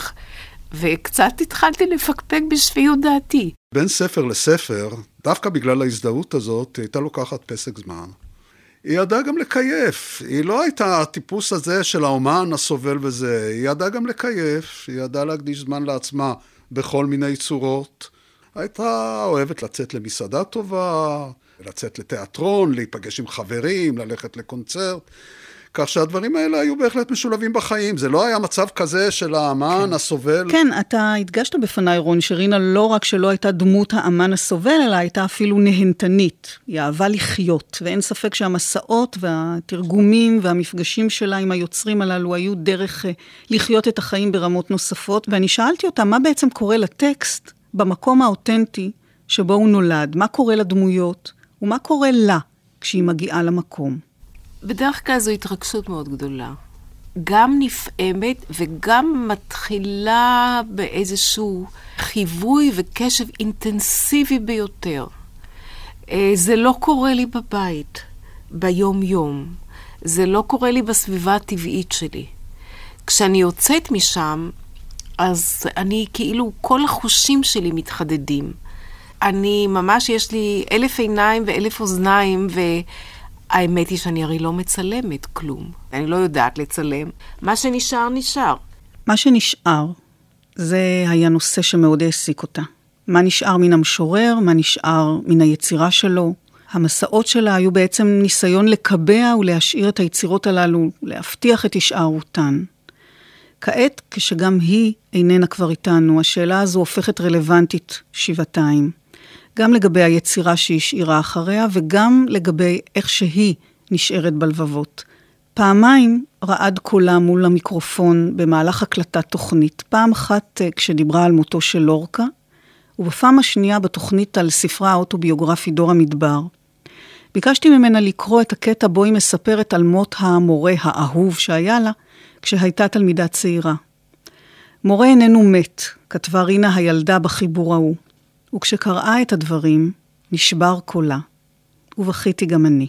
וקצת התחלתי לפקפק בשפיות דעתי. בין ספר לספר, דווקא בגלל ההזדהות הזאת, היא הייתה לוקחת פסק זמן. היא ידעה גם לקייף, היא לא הייתה הטיפוס הזה של האומן הסובל וזה, היא ידעה גם לקייף, היא ידעה להקדיש זמן לעצמה בכל מיני צורות. הייתה אוהבת לצאת למסעדה טובה, לצאת לתיאטרון, להיפגש עם חברים, ללכת לקונצרט. כך שהדברים האלה היו בהחלט משולבים בחיים. זה לא היה מצב כזה של האמן כן. הסובל. כן, אתה הדגשת בפניי, רון, שרינה לא רק שלא הייתה דמות האמן הסובל, אלא הייתה אפילו נהנתנית. היא אהבה לחיות, ואין ספק שהמסעות והתרגומים והמפגשים שלה עם היוצרים הללו היו דרך אה, לחיות את החיים ברמות נוספות. ואני שאלתי אותה, מה בעצם קורה לטקסט במקום האותנטי שבו הוא נולד, מה קורה לדמויות ומה קורה לה כשהיא מגיעה למקום. בדרך כלל זו התרגשות מאוד גדולה. גם נפעמת וגם מתחילה באיזשהו חיווי וקשב אינטנסיבי ביותר. אה, זה לא קורה לי בבית, ביום-יום. זה לא קורה לי בסביבה הטבעית שלי. כשאני יוצאת משם, אז אני כאילו, כל החושים שלי מתחדדים. אני ממש, יש לי אלף עיניים ואלף אוזניים, והאמת היא שאני הרי לא מצלמת כלום. אני לא יודעת לצלם. מה שנשאר, נשאר. מה שנשאר, זה היה נושא שמאוד העסיק אותה. מה נשאר מן המשורר, מה נשאר מן היצירה שלו. המסעות שלה היו בעצם ניסיון לקבע ולהשאיר את היצירות הללו, להבטיח את הישארותן. כעת, כשגם היא איננה כבר איתנו, השאלה הזו הופכת רלוונטית שבעתיים. גם לגבי היצירה שהשאירה אחריה, וגם לגבי איך שהיא נשארת בלבבות. פעמיים רעד קולה מול המיקרופון במהלך הקלטת תוכנית. פעם אחת אה, כשדיברה על מותו של לורקה, ובפעם השנייה בתוכנית על ספרה האוטוביוגרפי דור המדבר. ביקשתי ממנה לקרוא את הקטע בו היא מספרת על מות המורה האהוב שהיה לה, כשהייתה תלמידה צעירה. מורה איננו מת, כתבה רינה הילדה בחיבור ההוא, וכשקראה את הדברים, נשבר קולה, ובכיתי גם אני.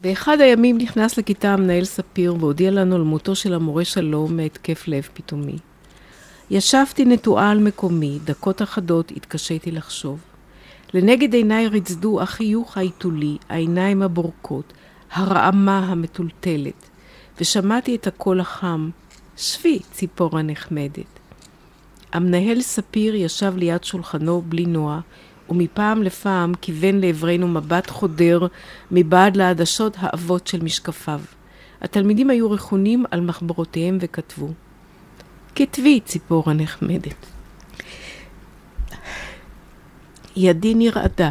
באחד הימים נכנס לכיתה המנהל ספיר והודיע לנו על מותו של המורה שלום מהתקף לב פתאומי. ישבתי נטועה על מקומי, דקות אחדות התקשיתי לחשוב. לנגד עיניי רצדו החיוך העיתולי, העיניים הבורקות, הרעמה המטולטלת. ושמעתי את הקול החם, שבי, ציפורה נחמדת. המנהל ספיר ישב ליד שולחנו בלי נוע, ומפעם לפעם כיוון לעברנו מבט חודר מבעד לעדשות העבות של משקפיו. התלמידים היו רכונים על מחברותיהם וכתבו, כתבי, ציפורה נחמדת. ידי נרעדה.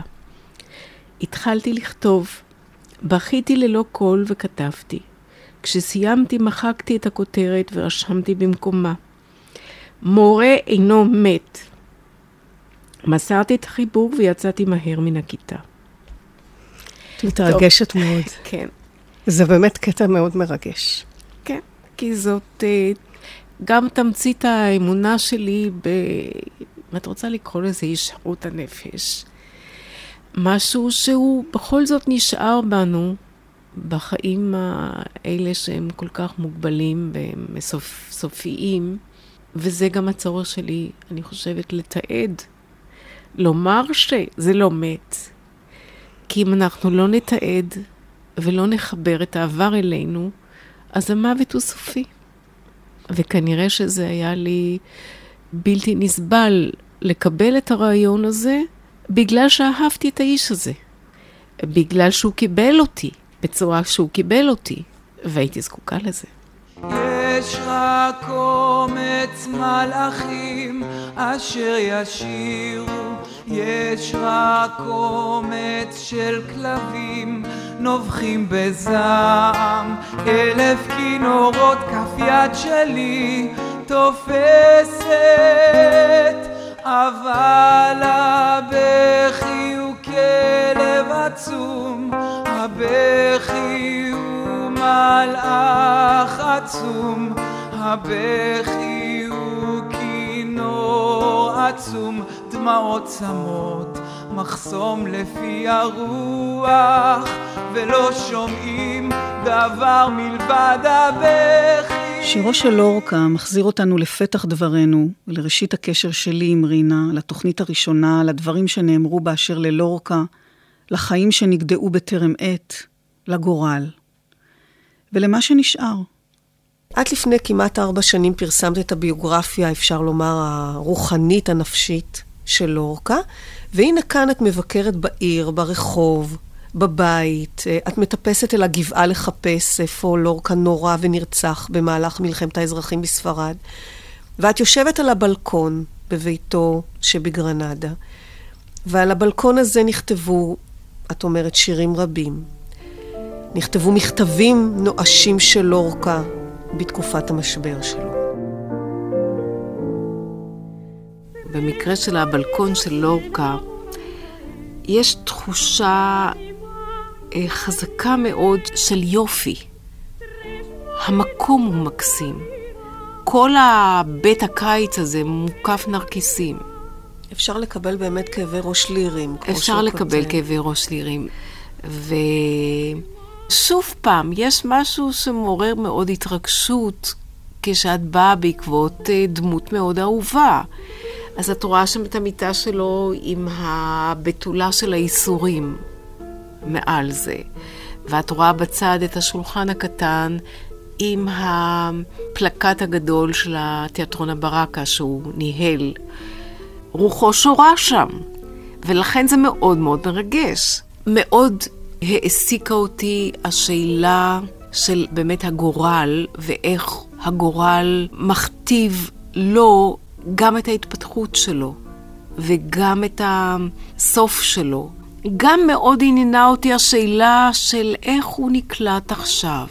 התחלתי לכתוב. בכיתי ללא קול וכתבתי. כשסיימתי מחקתי את הכותרת ורשמתי במקומה. מורה אינו מת. מסרתי את החיבור ויצאתי מהר מן הכיתה. את מתרגשת מאוד. כן. זה באמת קטע מאוד מרגש. כן, כי זאת אה, גם תמצית האמונה שלי ב... אם את רוצה לקרוא לזה הישארות הנפש. משהו שהוא בכל זאת נשאר בנו בחיים האלה שהם כל כך מוגבלים וסופיים, וזה גם הצורך שלי, אני חושבת, לתעד. לומר שזה לא מת. כי אם אנחנו לא נתעד ולא נחבר את העבר אלינו, אז המוות הוא סופי. וכנראה שזה היה לי בלתי נסבל לקבל את הרעיון הזה, בגלל שאהבתי את האיש הזה. בגלל שהוא קיבל אותי בצורה שהוא קיבל אותי, והייתי זקוקה לזה. יש רק קומץ מלאכים אשר ישירו, יש רק קומץ של כלבים נובחים בזעם, אלף כינורות כף יד שלי תופסת, אבל הבכי הוא כלב עצום, הבכי הוא מלאך עצום, הבכי הוא כינור עצום, דמעות צמות, מחסום לפי הרוח, ולא שומעים דבר מלבד הבכי. שירו של לורקה מחזיר אותנו לפתח דברנו ולראשית הקשר שלי עם רינה, לתוכנית הראשונה, לדברים שנאמרו באשר ללורקה, לחיים שנגדעו בטרם עת, לגורל. ולמה שנשאר. את לפני כמעט ארבע שנים פרסמת את הביוגרפיה, אפשר לומר, הרוחנית, הנפשית של לורקה, והנה כאן את מבקרת בעיר, ברחוב, בבית, את מטפסת אל הגבעה לחפש איפה לורקה נורא ונרצח במהלך מלחמת האזרחים בספרד, ואת יושבת על הבלקון בביתו שבגרנדה, ועל הבלקון הזה נכתבו, את אומרת, שירים רבים. נכתבו מכתבים נואשים של לורקה בתקופת המשבר שלו. במקרה של הבלקון של לורקה, יש תחושה אה, חזקה מאוד של יופי. המקום הוא מקסים. כל הבית הקיץ הזה מוקף נרקיסים. אפשר לקבל באמת כאבי ראש לירים. אפשר לקבל כאבי ראש לירים. ושוב פעם, יש משהו שמעורר מאוד התרגשות כשאת באה בעקבות אה, דמות מאוד אהובה. אז את רואה שם את המיטה שלו עם הבתולה של האיסורים מעל זה. ואת רואה בצד את השולחן הקטן עם הפלקט הגדול של התיאטרון הברקה שהוא ניהל. רוחו שורה שם, ולכן זה מאוד מאוד מרגש. מאוד העסיקה אותי השאלה של באמת הגורל, ואיך הגורל מכתיב לו גם את ההתפתחות שלו, וגם את הסוף שלו. גם מאוד עניינה אותי השאלה של איך הוא נקלט עכשיו.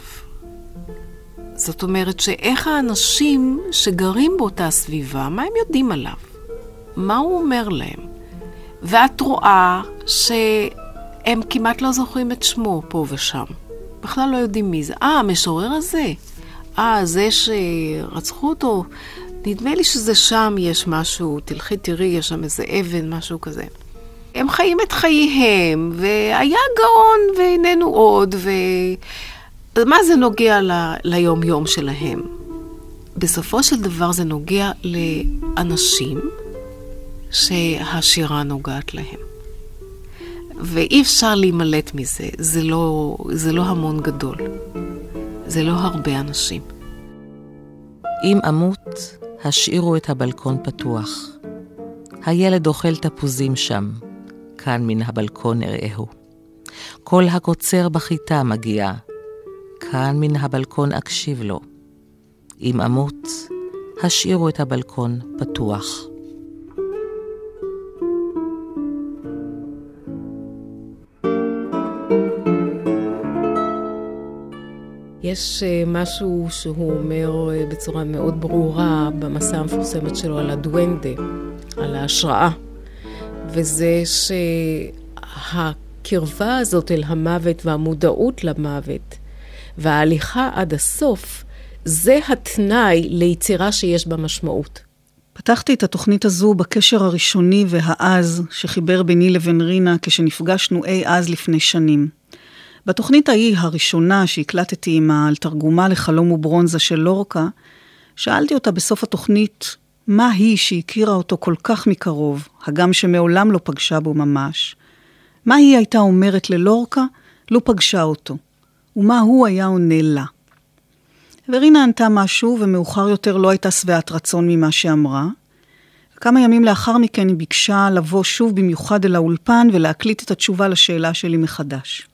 זאת אומרת שאיך האנשים שגרים באותה סביבה, מה הם יודעים עליו? מה הוא אומר להם? ואת רואה שהם כמעט לא זוכרים את שמו פה ושם. בכלל לא יודעים מי זה. אה, המשורר הזה. אה, זה שרצחו אותו. נדמה לי שזה שם יש משהו, תלכי תראי, יש שם איזה אבן, משהו כזה. הם חיים את חייהם, והיה גאון ואיננו עוד, ומה זה נוגע ל... ליום-יום שלהם? בסופו של דבר זה נוגע לאנשים שהשירה נוגעת להם. ואי אפשר להימלט מזה, זה לא, זה לא המון גדול. זה לא הרבה אנשים. אם אמות, השאירו את הבלקון פתוח. הילד אוכל תפוזים שם, כאן מן הבלקון אראהו. כל הקוצר בחיטה מגיע, כאן מן הבלקון אקשיב לו. אם אמות, השאירו את הבלקון פתוח. יש אה, משהו שהוא אומר אה, בצורה מאוד ברורה במסע המפורסמת שלו על הדואנדה, על ההשראה. וזה שהקרבה הזאת אל המוות והמודעות למוות וההליכה עד הסוף, זה התנאי ליצירה שיש בה משמעות. פתחתי את התוכנית הזו בקשר הראשוני והעז שחיבר ביני לבין רינה כשנפגשנו אי אז לפני שנים. בתוכנית ההיא, הראשונה שהקלטתי עימה על לחלום וברונזה של לורקה, שאלתי אותה בסוף התוכנית, מה היא שהכירה אותו כל כך מקרוב, הגם שמעולם לא פגשה בו ממש? מה היא הייתה אומרת ללורקה, לו פגשה אותו? ומה הוא היה עונה לה? ורינה ענתה משהו, ומאוחר יותר לא הייתה שבעת רצון ממה שאמרה. כמה ימים לאחר מכן היא ביקשה לבוא שוב במיוחד אל האולפן ולהקליט את התשובה לשאלה שלי מחדש.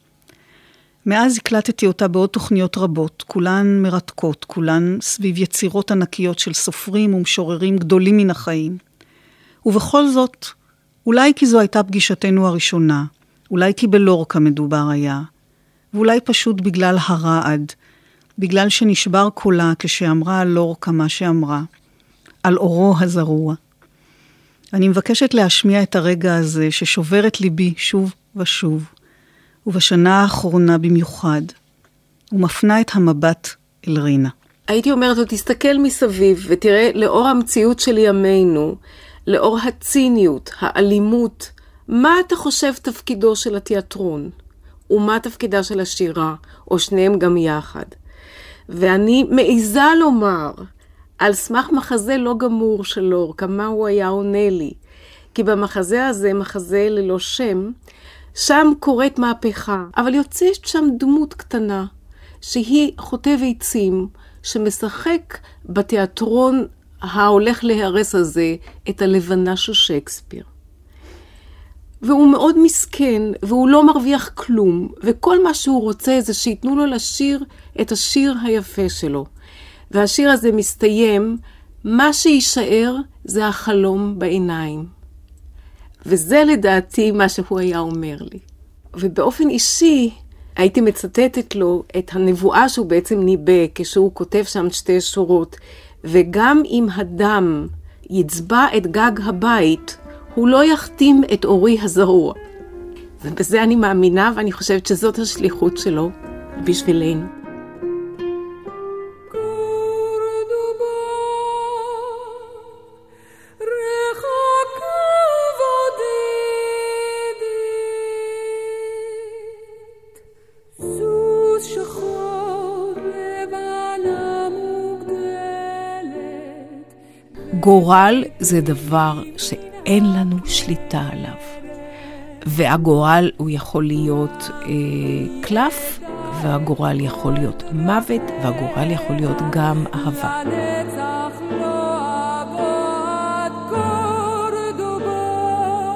מאז הקלטתי אותה בעוד תוכניות רבות, כולן מרתקות, כולן סביב יצירות ענקיות של סופרים ומשוררים גדולים מן החיים. ובכל זאת, אולי כי זו הייתה פגישתנו הראשונה, אולי כי בלורקה מדובר היה, ואולי פשוט בגלל הרעד, בגלל שנשבר קולה כשאמרה על לורקה מה שאמרה, על אורו הזרוע. אני מבקשת להשמיע את הרגע הזה ששובר את ליבי שוב ושוב, ובשנה האחרונה במיוחד, ומפנה את המבט אל רינה. הייתי אומרת לו, תסתכל מסביב ותראה, לאור המציאות של ימינו, לאור הציניות, האלימות, מה אתה חושב תפקידו של התיאטרון? ומה תפקידה של השירה, או שניהם גם יחד? ואני מעיזה לומר, על סמך מחזה לא גמור של לורקה, מה הוא היה עונה לי. כי במחזה הזה, מחזה ללא שם, שם קורית מהפכה, אבל יוצאת שם דמות קטנה, שהיא חוטב עצים, שמשחק בתיאטרון ההולך להיהרס הזה את הלבנה של שייקספיר. והוא מאוד מסכן, והוא לא מרוויח כלום, וכל מה שהוא רוצה זה שייתנו לו לשיר את השיר היפה שלו. והשיר הזה מסתיים, מה שיישאר זה החלום בעיניים. וזה לדעתי מה שהוא היה אומר לי. ובאופן אישי, הייתי מצטטת לו את הנבואה שהוא בעצם ניבא כשהוא כותב שם שתי שורות, וגם אם הדם יצבע את גג הבית, הוא לא יחתים את אורי הזרוע. ובזה אני מאמינה, ואני חושבת שזאת השליחות שלו בשבילנו. גורל זה דבר שאין לנו שליטה עליו. והגורל הוא יכול להיות אה, קלף, והגורל יכול להיות מוות, והגורל יכול להיות גם אהבה.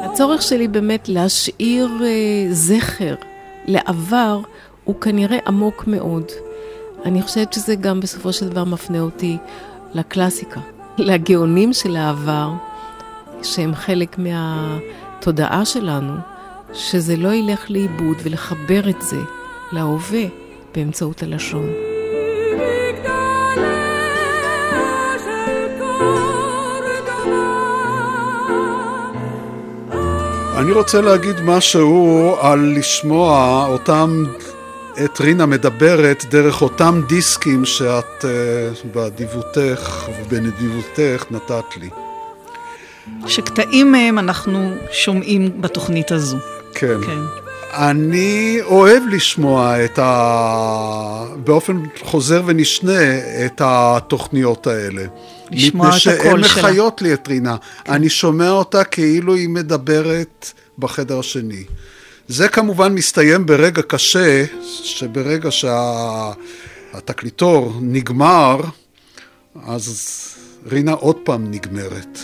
הצורך שלי באמת להשאיר אה, זכר לעבר הוא כנראה עמוק מאוד. אני חושבת שזה גם בסופו של דבר מפנה אותי לקלאסיקה. לגאונים של העבר, שהם חלק מהתודעה שלנו, שזה לא ילך לאיבוד ולחבר את זה להווה באמצעות הלשון. אני רוצה להגיד משהו על לשמוע אותם את רינה מדברת דרך אותם דיסקים שאת uh, באדיבותך ובנדיבותך נתת לי. שקטעים מהם אנחנו שומעים בתוכנית הזו. כן. כן. אני אוהב לשמוע את ה... באופן חוזר ונשנה את התוכניות האלה. לשמוע את הקול שלה. מפני שהן מחיות לי את רינה. כן. אני שומע אותה כאילו היא מדברת בחדר השני. זה כמובן מסתיים ברגע קשה, שברגע שהתקליטור שה... נגמר, אז רינה עוד פעם נגמרת.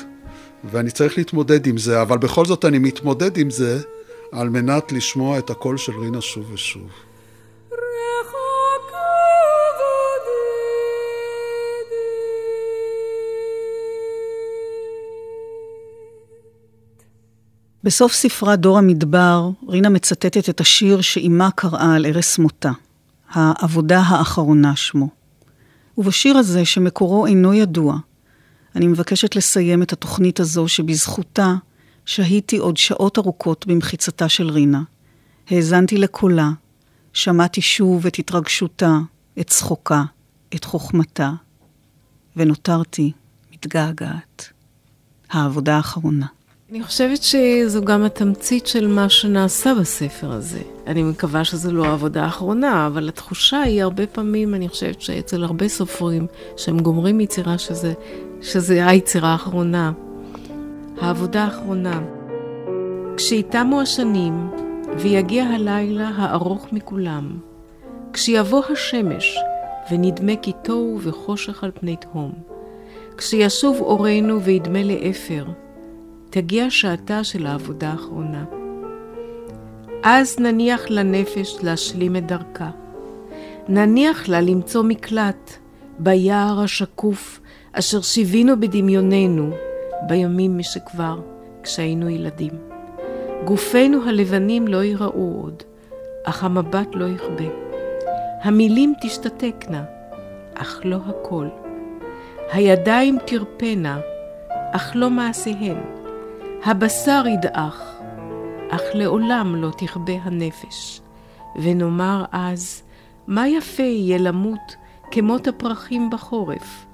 ואני צריך להתמודד עם זה, אבל בכל זאת אני מתמודד עם זה על מנת לשמוע את הקול של רינה שוב ושוב. בסוף ספרה דור המדבר, רינה מצטטת את השיר שאימה קראה על ערש מותה, העבודה האחרונה שמו. ובשיר הזה, שמקורו אינו ידוע, אני מבקשת לסיים את התוכנית הזו שבזכותה שהיתי עוד שעות ארוכות במחיצתה של רינה. האזנתי לקולה, שמעתי שוב את התרגשותה, את צחוקה, את חוכמתה, ונותרתי מתגעגעת. העבודה האחרונה. אני חושבת שזו גם התמצית של מה שנעשה בספר הזה. אני מקווה שזו לא העבודה האחרונה, אבל התחושה היא הרבה פעמים, אני חושבת שאצל הרבה סופרים, שהם גומרים יצירה שזה, שזה היצירה האחרונה. העבודה האחרונה. כשיתמו השנים, ויגיע הלילה הארוך מכולם, כשיבוא השמש, ונדמה כי תוהו וחושך על פני תהום, כשישוב אורנו וידמה לאפר, תגיע שעתה של העבודה האחרונה. אז נניח לנפש להשלים את דרכה. נניח לה למצוא מקלט ביער השקוף אשר שיווינו בדמיוננו בימים משכבר, כשהיינו ילדים. גופינו הלבנים לא ייראו עוד, אך המבט לא יכבה. המילים תשתתקנה, אך לא הכל. הידיים תרפנה, אך לא מעשיהן. הבשר ידעך, אך לעולם לא תכבה הנפש. ונאמר אז, מה יפה יהיה למות כמות הפרחים בחורף,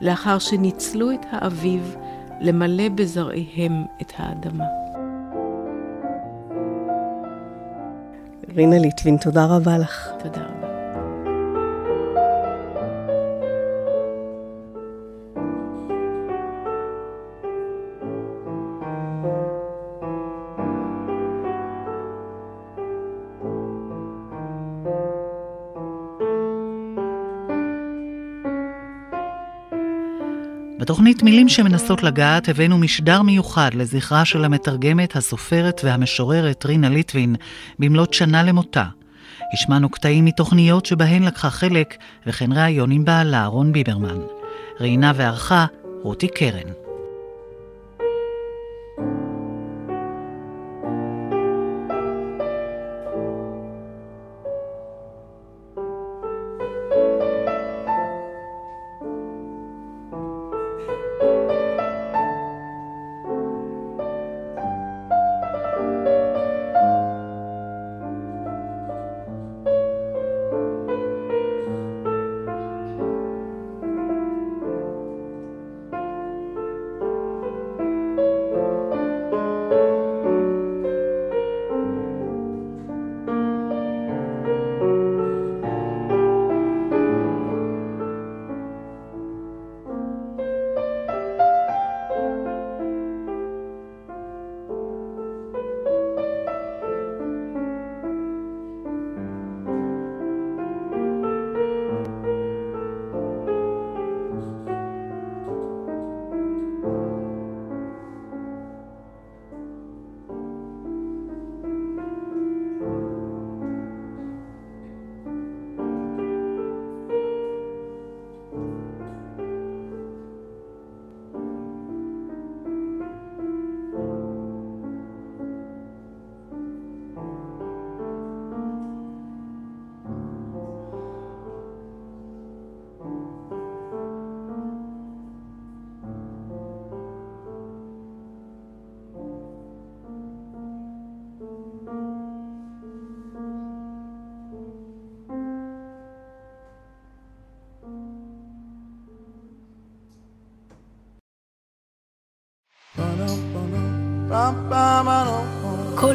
לאחר שניצלו את האביב למלא בזרעיהם את האדמה. רינה ליטווין, תודה רבה לך. תודה רבה. בתוכנית מילים שמנסות לגעת הבאנו משדר מיוחד לזכרה של המתרגמת, הסופרת והמשוררת רינה ליטווין במלאת שנה למותה. השמענו קטעים מתוכניות שבהן לקחה חלק, וכן ראיון עם בעלה רון ביברמן. ראיינה וערכה רותי קרן.